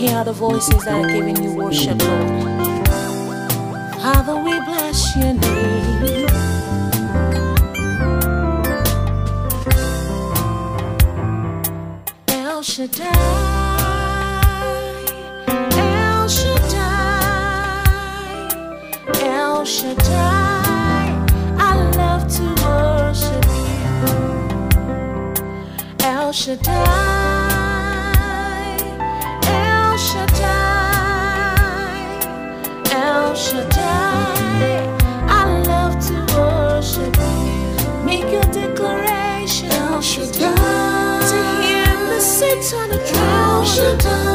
hear the voices that are giving you worship, Lord. Father, we bless your name. El Shaddai, El Shaddai, El Shaddai. I love to worship you, El Shaddai. 是的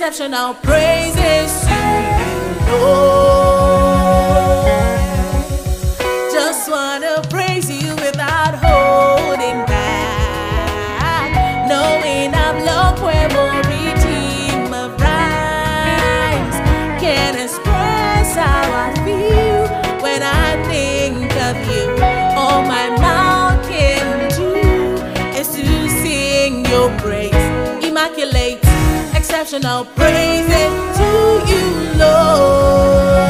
exceptional praises to you, Lord. Just wanna praise you without holding back. Knowing I'm love where more redeem of. Can't express how I feel when I think of you. All my mouth can do is to sing your praise. Exceptional praises to you, Lord.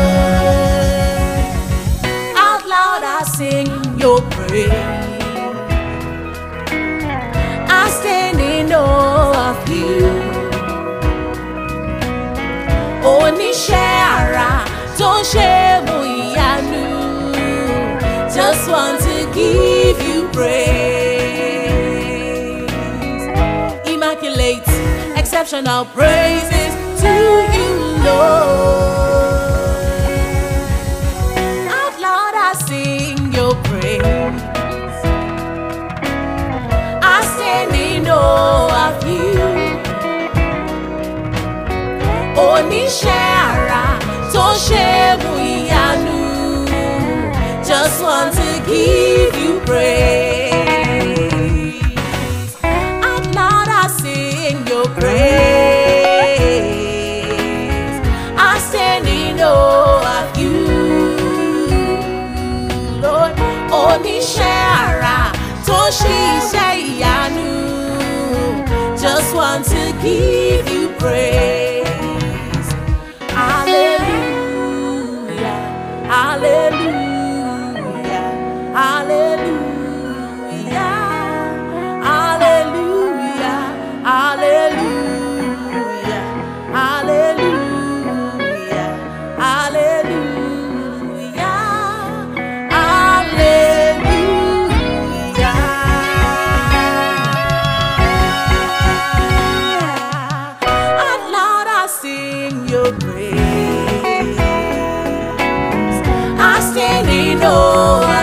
Out loud I sing your praise. I stand in awe of you. Oníṣẹ́ ara tó ṣe mú ìyanu. Just want to give you praise. Exceptional praises to you, Lord. Out loud I sing your praise. I stand in awe of you. Oníṣẹ́ ara tó mú ìyanu. Just want to give you praise. Praise. I stand in awe of you, Lord. Oníṣẹ́ ara tó ṣiṣẹ́ ìyanu. Just want to give you praise. your grace. I stand in awe.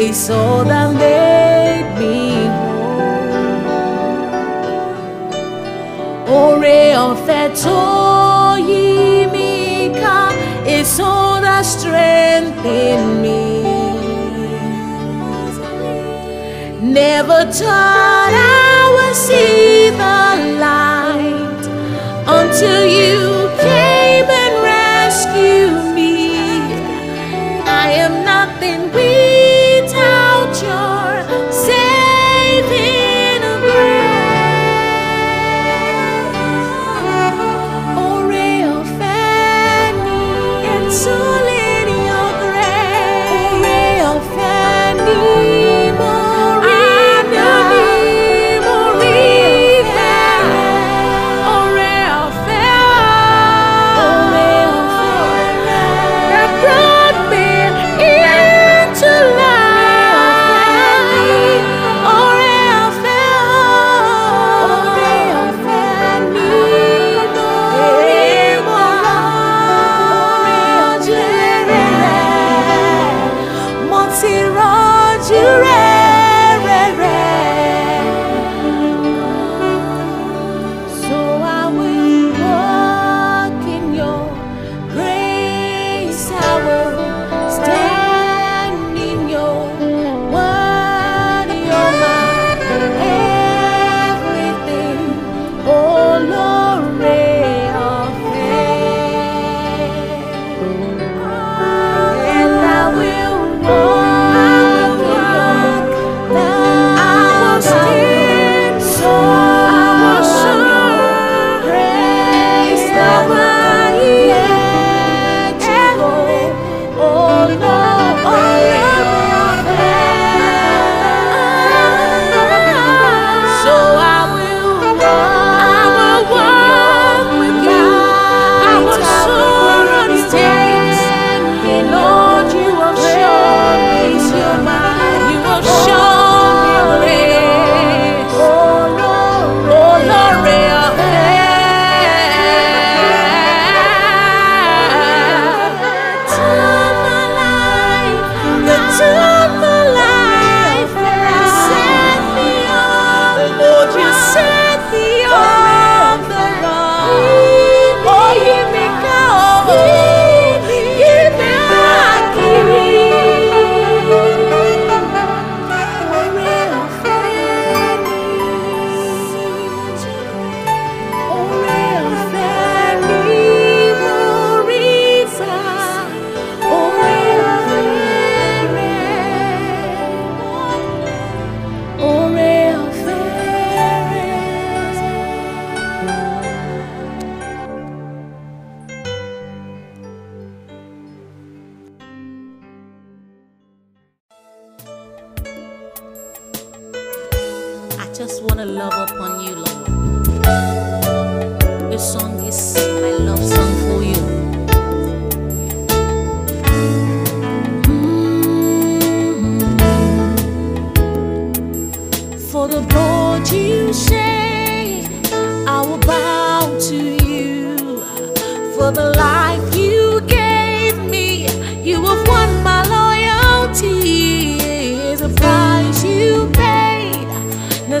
a all that made me whole. Ore ọ̀fẹ́ tó yí mi all that strengthened me. Never thought I would see the light until you.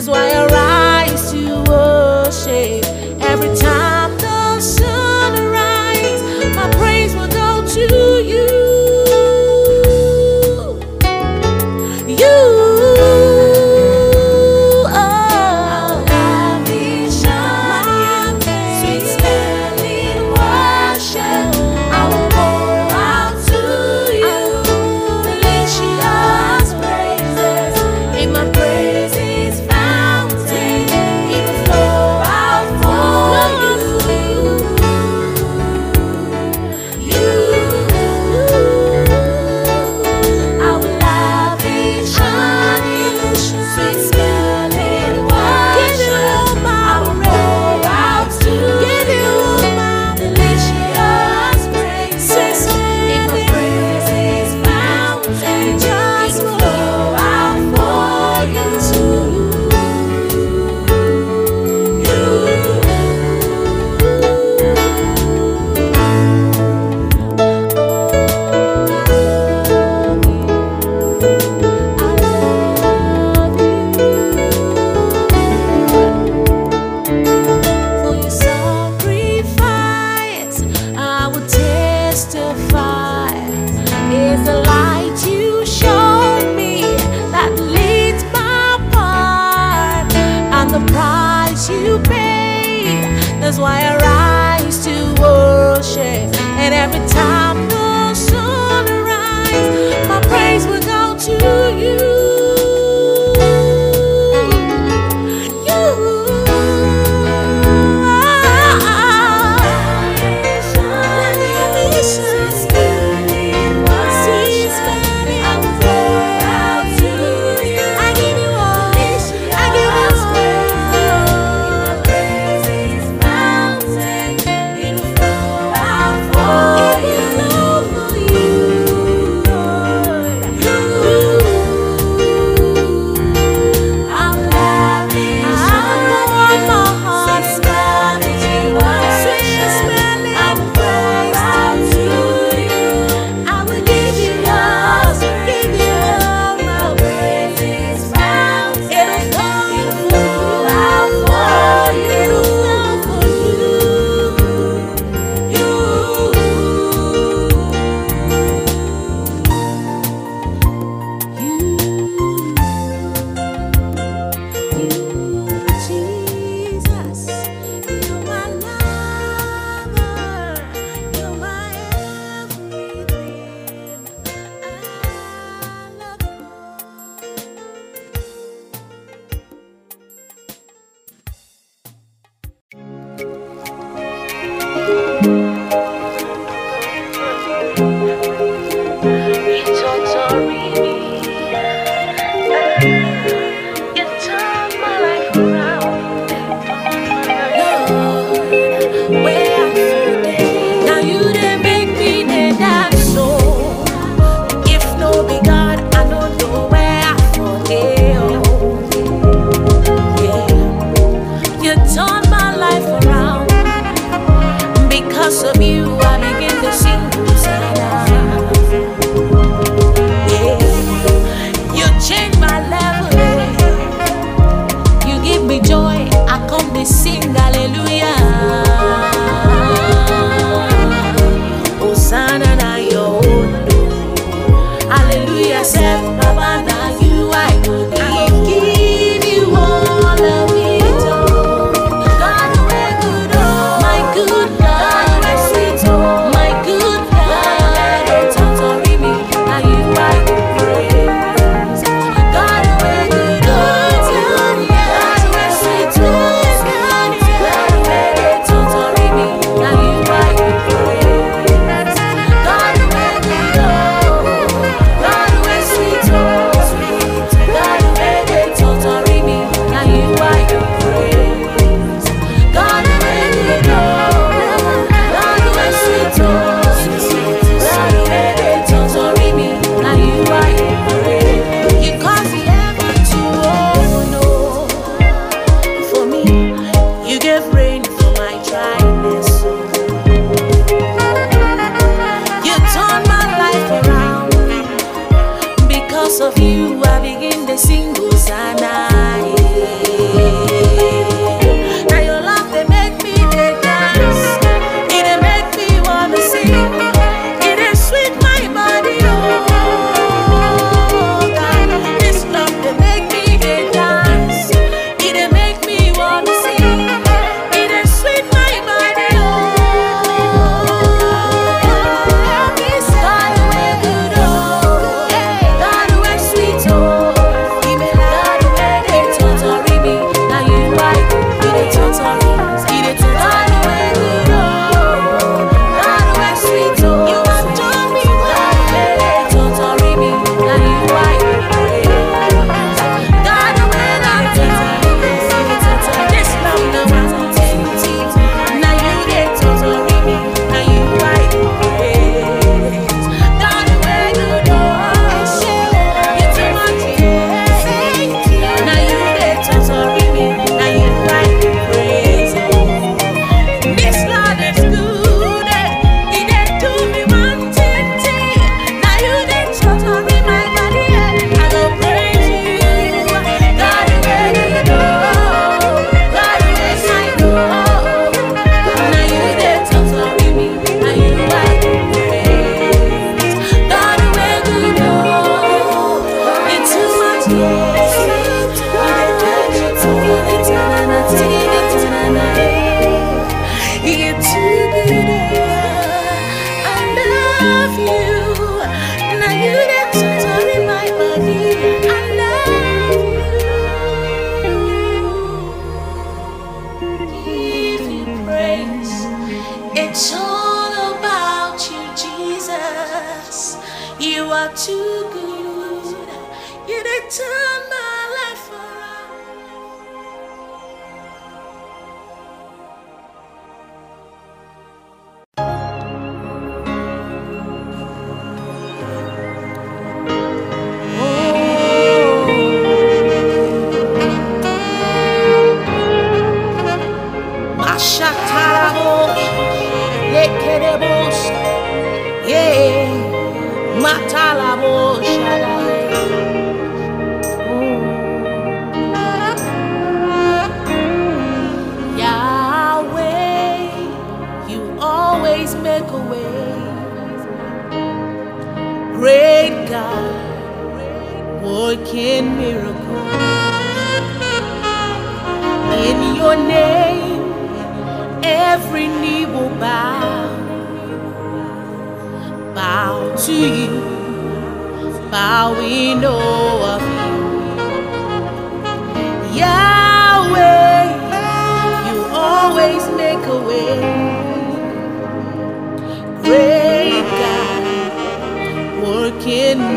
is why I rise to worship every time.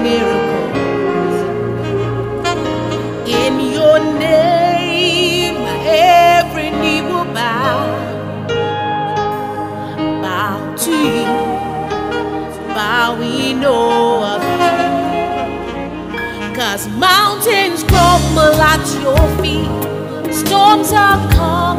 miracles. In your name, every knee will bow. Bow to you, bow. Cause mountains crumble at your feet, storms are calm.